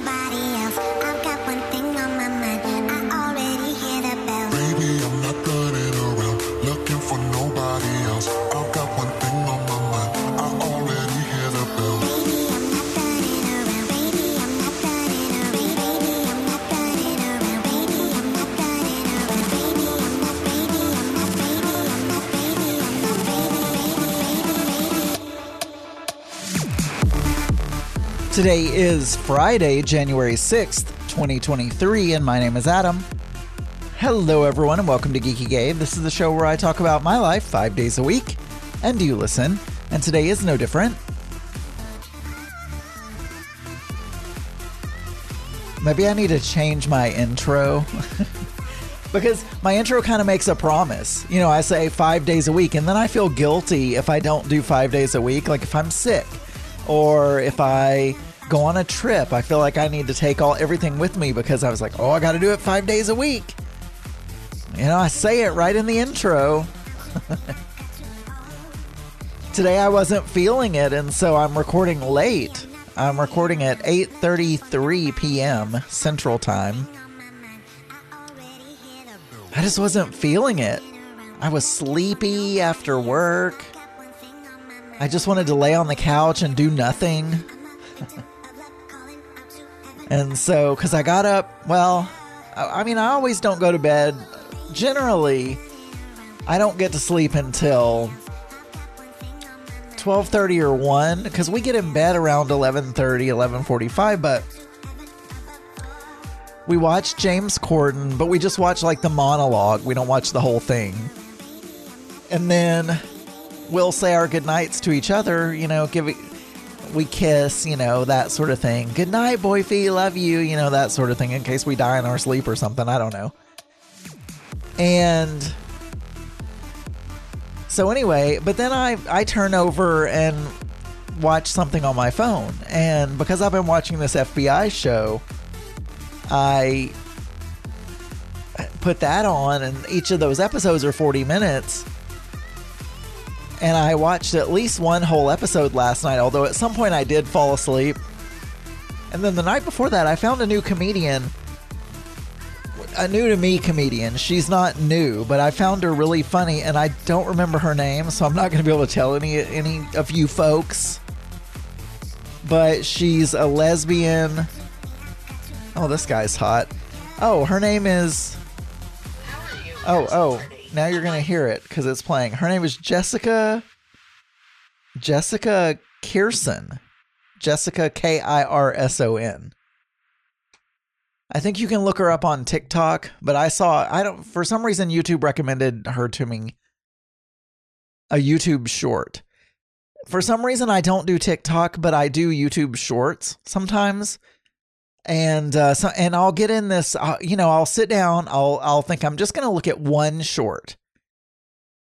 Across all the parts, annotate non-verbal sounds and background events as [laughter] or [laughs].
nobody Today is Friday, January 6th, 2023, and my name is Adam. Hello, everyone, and welcome to Geeky Gay. This is the show where I talk about my life five days a week, and you listen, and today is no different. Maybe I need to change my intro. [laughs] because my intro kind of makes a promise. You know, I say five days a week, and then I feel guilty if I don't do five days a week, like if I'm sick or if I go on a trip. I feel like I need to take all everything with me because I was like, oh, I got to do it five days a week. You know, I say it right in the intro. [laughs] Today I wasn't feeling it, and so I'm recording late. I'm recording at 8:33 p.m. Central Time. I just wasn't feeling it. I was sleepy after work. I just wanted to lay on the couch and do nothing. [laughs] and so, because I got up, well, I mean, I always don't go to bed. Generally, I don't get to sleep until 12:30 or 1 because we get in bed around 11:30, 11:45, but we watch James Corden, but we just watch like the monologue. We don't watch the whole thing. And then we'll say our goodnights to each other, you know, give we kiss, you know, that sort of thing. Good night, boyfie, love you, you know, that sort of thing in case we die in our sleep or something, I don't know. And so anyway, but then I I turn over and watch something on my phone. And because I've been watching this FBI show, I put that on and each of those episodes are 40 minutes. And I watched at least one whole episode last night, although at some point I did fall asleep. And then the night before that, I found a new comedian, a new to me comedian. She's not new, but I found her really funny, and I don't remember her name, so I'm not going to be able to tell any any of you folks. But she's a lesbian. Oh, this guy's hot. Oh, her name is. Oh, oh. Now you're gonna hear it because it's playing. Her name is Jessica. Jessica Kirson. Jessica K I R S O N. I think you can look her up on TikTok, but I saw I don't for some reason YouTube recommended her to me a YouTube short. For some reason I don't do TikTok, but I do YouTube shorts sometimes and uh, so and I'll get in this. Uh, you know, I'll sit down. I'll I'll think I'm just gonna look at one short,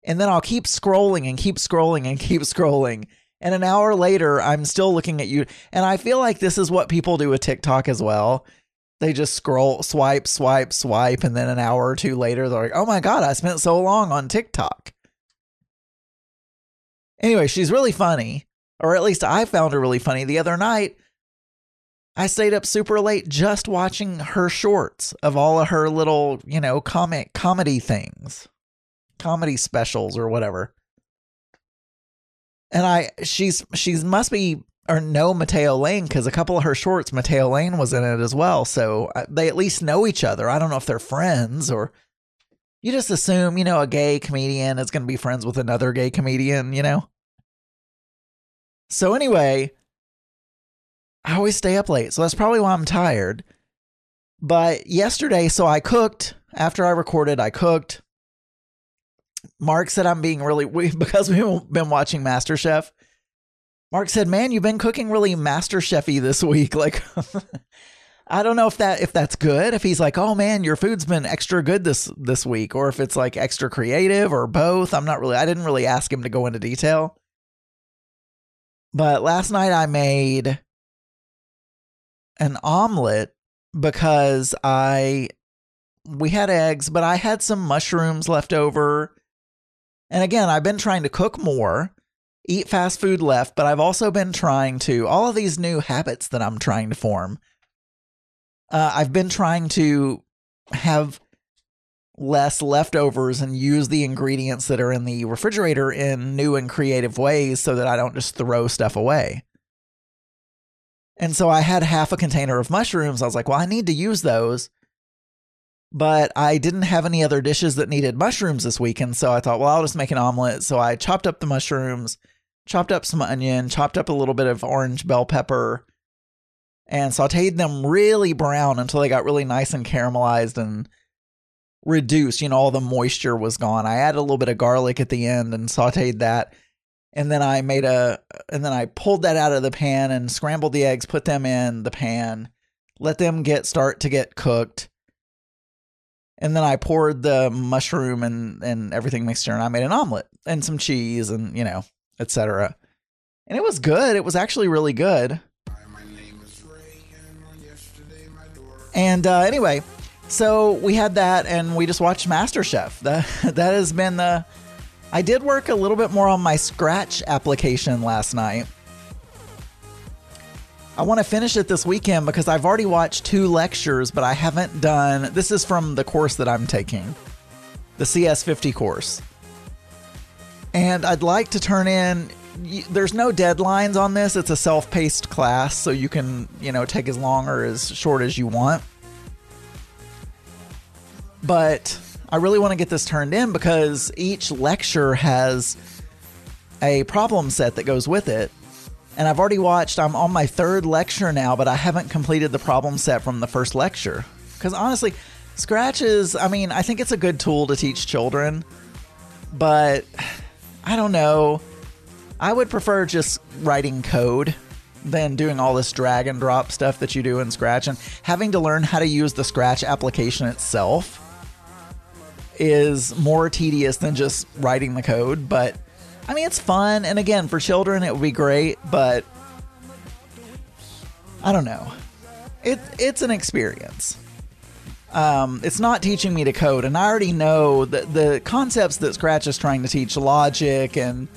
and then I'll keep scrolling and keep scrolling and keep scrolling. And an hour later, I'm still looking at you. And I feel like this is what people do with TikTok as well. They just scroll, swipe, swipe, swipe, and then an hour or two later, they're like, "Oh my god, I spent so long on TikTok." Anyway, she's really funny, or at least I found her really funny the other night. I stayed up super late just watching her shorts of all of her little, you know, comic comedy things, comedy specials or whatever. And I, she's she's must be or know Mateo Lane because a couple of her shorts, Mateo Lane was in it as well. So uh, they at least know each other. I don't know if they're friends or you just assume, you know, a gay comedian is going to be friends with another gay comedian, you know. So anyway, I always stay up late, so that's probably why I'm tired. But yesterday, so I cooked after I recorded. I cooked. Mark said I'm being really [laughs] because we've been watching MasterChef. Mark said, "Man, you've been cooking really MasterChefy this week." [laughs] Like, I don't know if that if that's good. If he's like, "Oh man, your food's been extra good this this week," or if it's like extra creative or both. I'm not really. I didn't really ask him to go into detail. But last night I made an omelet because I we had eggs, but I had some mushrooms left over. And again, I've been trying to cook more, eat fast food left, but I've also been trying to all of these new habits that I'm trying to form. uh, I've been trying to have less leftovers and use the ingredients that are in the refrigerator in new and creative ways so that I don't just throw stuff away. And so I had half a container of mushrooms. I was like, well, I need to use those. But I didn't have any other dishes that needed mushrooms this weekend. So I thought, well, I'll just make an omelet. So I chopped up the mushrooms, chopped up some onion, chopped up a little bit of orange bell pepper, and sauteed them really brown until they got really nice and caramelized and reduced. You know, all the moisture was gone. I added a little bit of garlic at the end and sauteed that. And then I made a, and then I pulled that out of the pan and scrambled the eggs, put them in the pan, let them get start to get cooked. And then I poured the mushroom and, and everything mixture and I made an omelet and some cheese and, you know, etc. And it was good. It was actually really good. And uh, anyway, so we had that, and we just watched MasterChef. That [laughs] that has been the. I did work a little bit more on my Scratch application last night. I want to finish it this weekend because I've already watched two lectures, but I haven't done. This is from the course that I'm taking, the CS50 course. And I'd like to turn in. There's no deadlines on this. It's a self-paced class, so you can, you know, take as long or as short as you want. But I really want to get this turned in because each lecture has a problem set that goes with it. And I've already watched, I'm on my third lecture now, but I haven't completed the problem set from the first lecture. Because honestly, Scratch is, I mean, I think it's a good tool to teach children, but I don't know. I would prefer just writing code than doing all this drag and drop stuff that you do in Scratch and having to learn how to use the Scratch application itself is more tedious than just writing the code, but I mean it's fun and again for children it would be great, but I don't know. It it's an experience. Um, it's not teaching me to code, and I already know that the concepts that Scratch is trying to teach logic and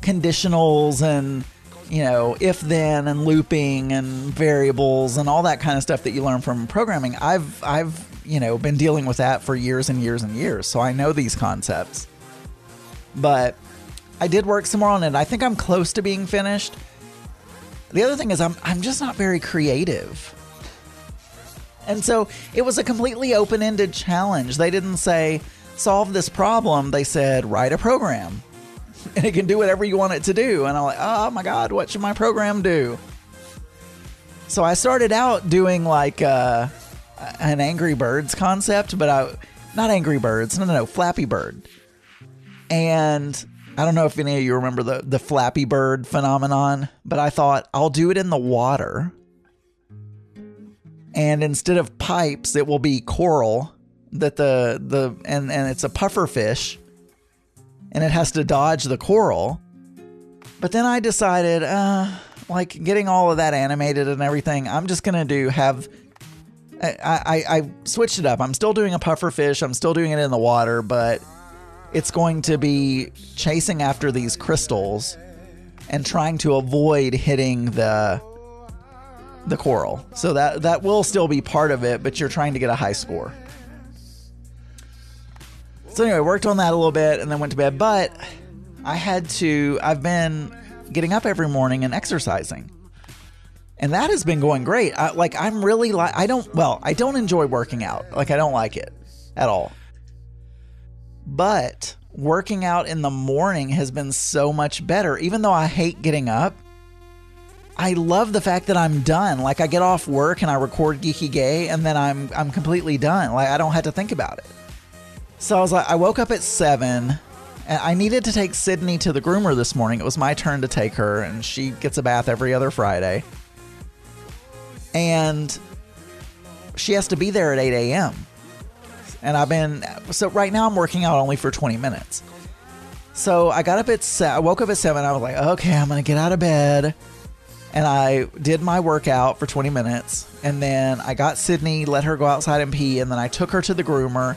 conditionals and you know if then and looping and variables and all that kind of stuff that you learn from programming i've i've you know been dealing with that for years and years and years. So i know these concepts. But i did work some more on it. I think i'm close to being finished. The other thing is i'm i'm just not very creative. And so it was a completely open-ended challenge. They didn't say solve this problem. They said write a program. [laughs] And it can do whatever you want it to do. And I'm like, oh my God, what should my program do? So I started out doing like uh, an Angry Birds concept, but I, not Angry Birds, no, no, no, Flappy Bird. And I don't know if any of you remember the, the Flappy Bird phenomenon, but I thought I'll do it in the water. And instead of pipes, it will be coral that the, the, and, and it's a puffer fish and it has to dodge the coral. But then I decided, uh, like getting all of that animated and everything, I'm just gonna do have. I, I, I switched it up. I'm still doing a puffer fish. I'm still doing it in the water, but it's going to be chasing after these crystals and trying to avoid hitting the the coral. So that that will still be part of it, but you're trying to get a high score. So anyway, worked on that a little bit and then went to bed. But I had to. I've been getting up every morning and exercising, and that has been going great. I, like I'm really like I don't. Well, I don't enjoy working out. Like I don't like it at all. But working out in the morning has been so much better. Even though I hate getting up, I love the fact that I'm done. Like I get off work and I record Geeky Gay, and then I'm I'm completely done. Like I don't have to think about it. So I was like, I woke up at seven, and I needed to take Sydney to the groomer this morning. It was my turn to take her, and she gets a bath every other Friday. And she has to be there at 8 a.m. And I've been, so right now I'm working out only for 20 minutes. So I got up at, se- I woke up at 7. I was like, okay, I'm to get out of bed. And I did my workout for 20 minutes. And then I got Sydney, let her go outside and pee. And then I took her to the groomer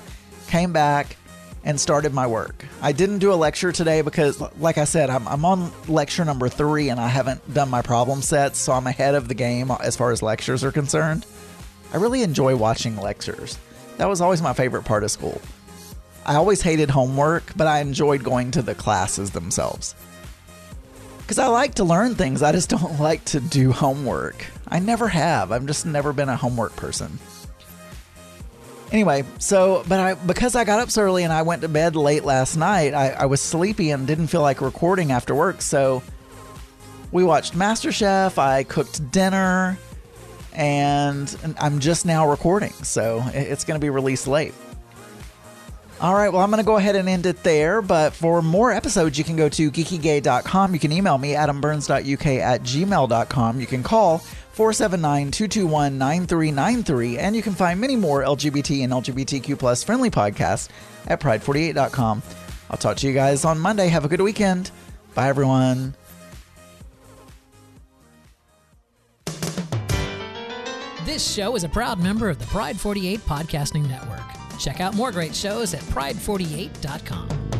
came back and started my work. I didn't do a lecture today because, like I said, I'm, I'm on lecture number three and I haven't done my problem sets, so I'm ahead of the game as far as lectures are concerned. I really enjoy watching lectures. That was always my favorite part of school. I always hated homework, but I enjoyed going to the classes themselves. Because I like to learn things, I just [laughs] don't like to do homework. I never have. I've just never been a homework person. Anyway, so but I because I got up so early and I went to bed late last night, I, I was sleepy and didn't feel like recording after work, so we watched MasterChef, I cooked dinner, and I'm just now recording, so it- it's gonna be released late. All right, well, I'm going to go ahead and end it there. But for more episodes, you can go to geekygay.com. You can email me, adamburns.uk at gmail.com. You can call 479 221 9393. And you can find many more LGBT and LGBTQ plus friendly podcasts at pride48.com. I'll talk to you guys on Monday. Have a good weekend. Bye, everyone. This show is a proud member of the Pride 48 Podcasting Network. Check out more great shows at pride48.com.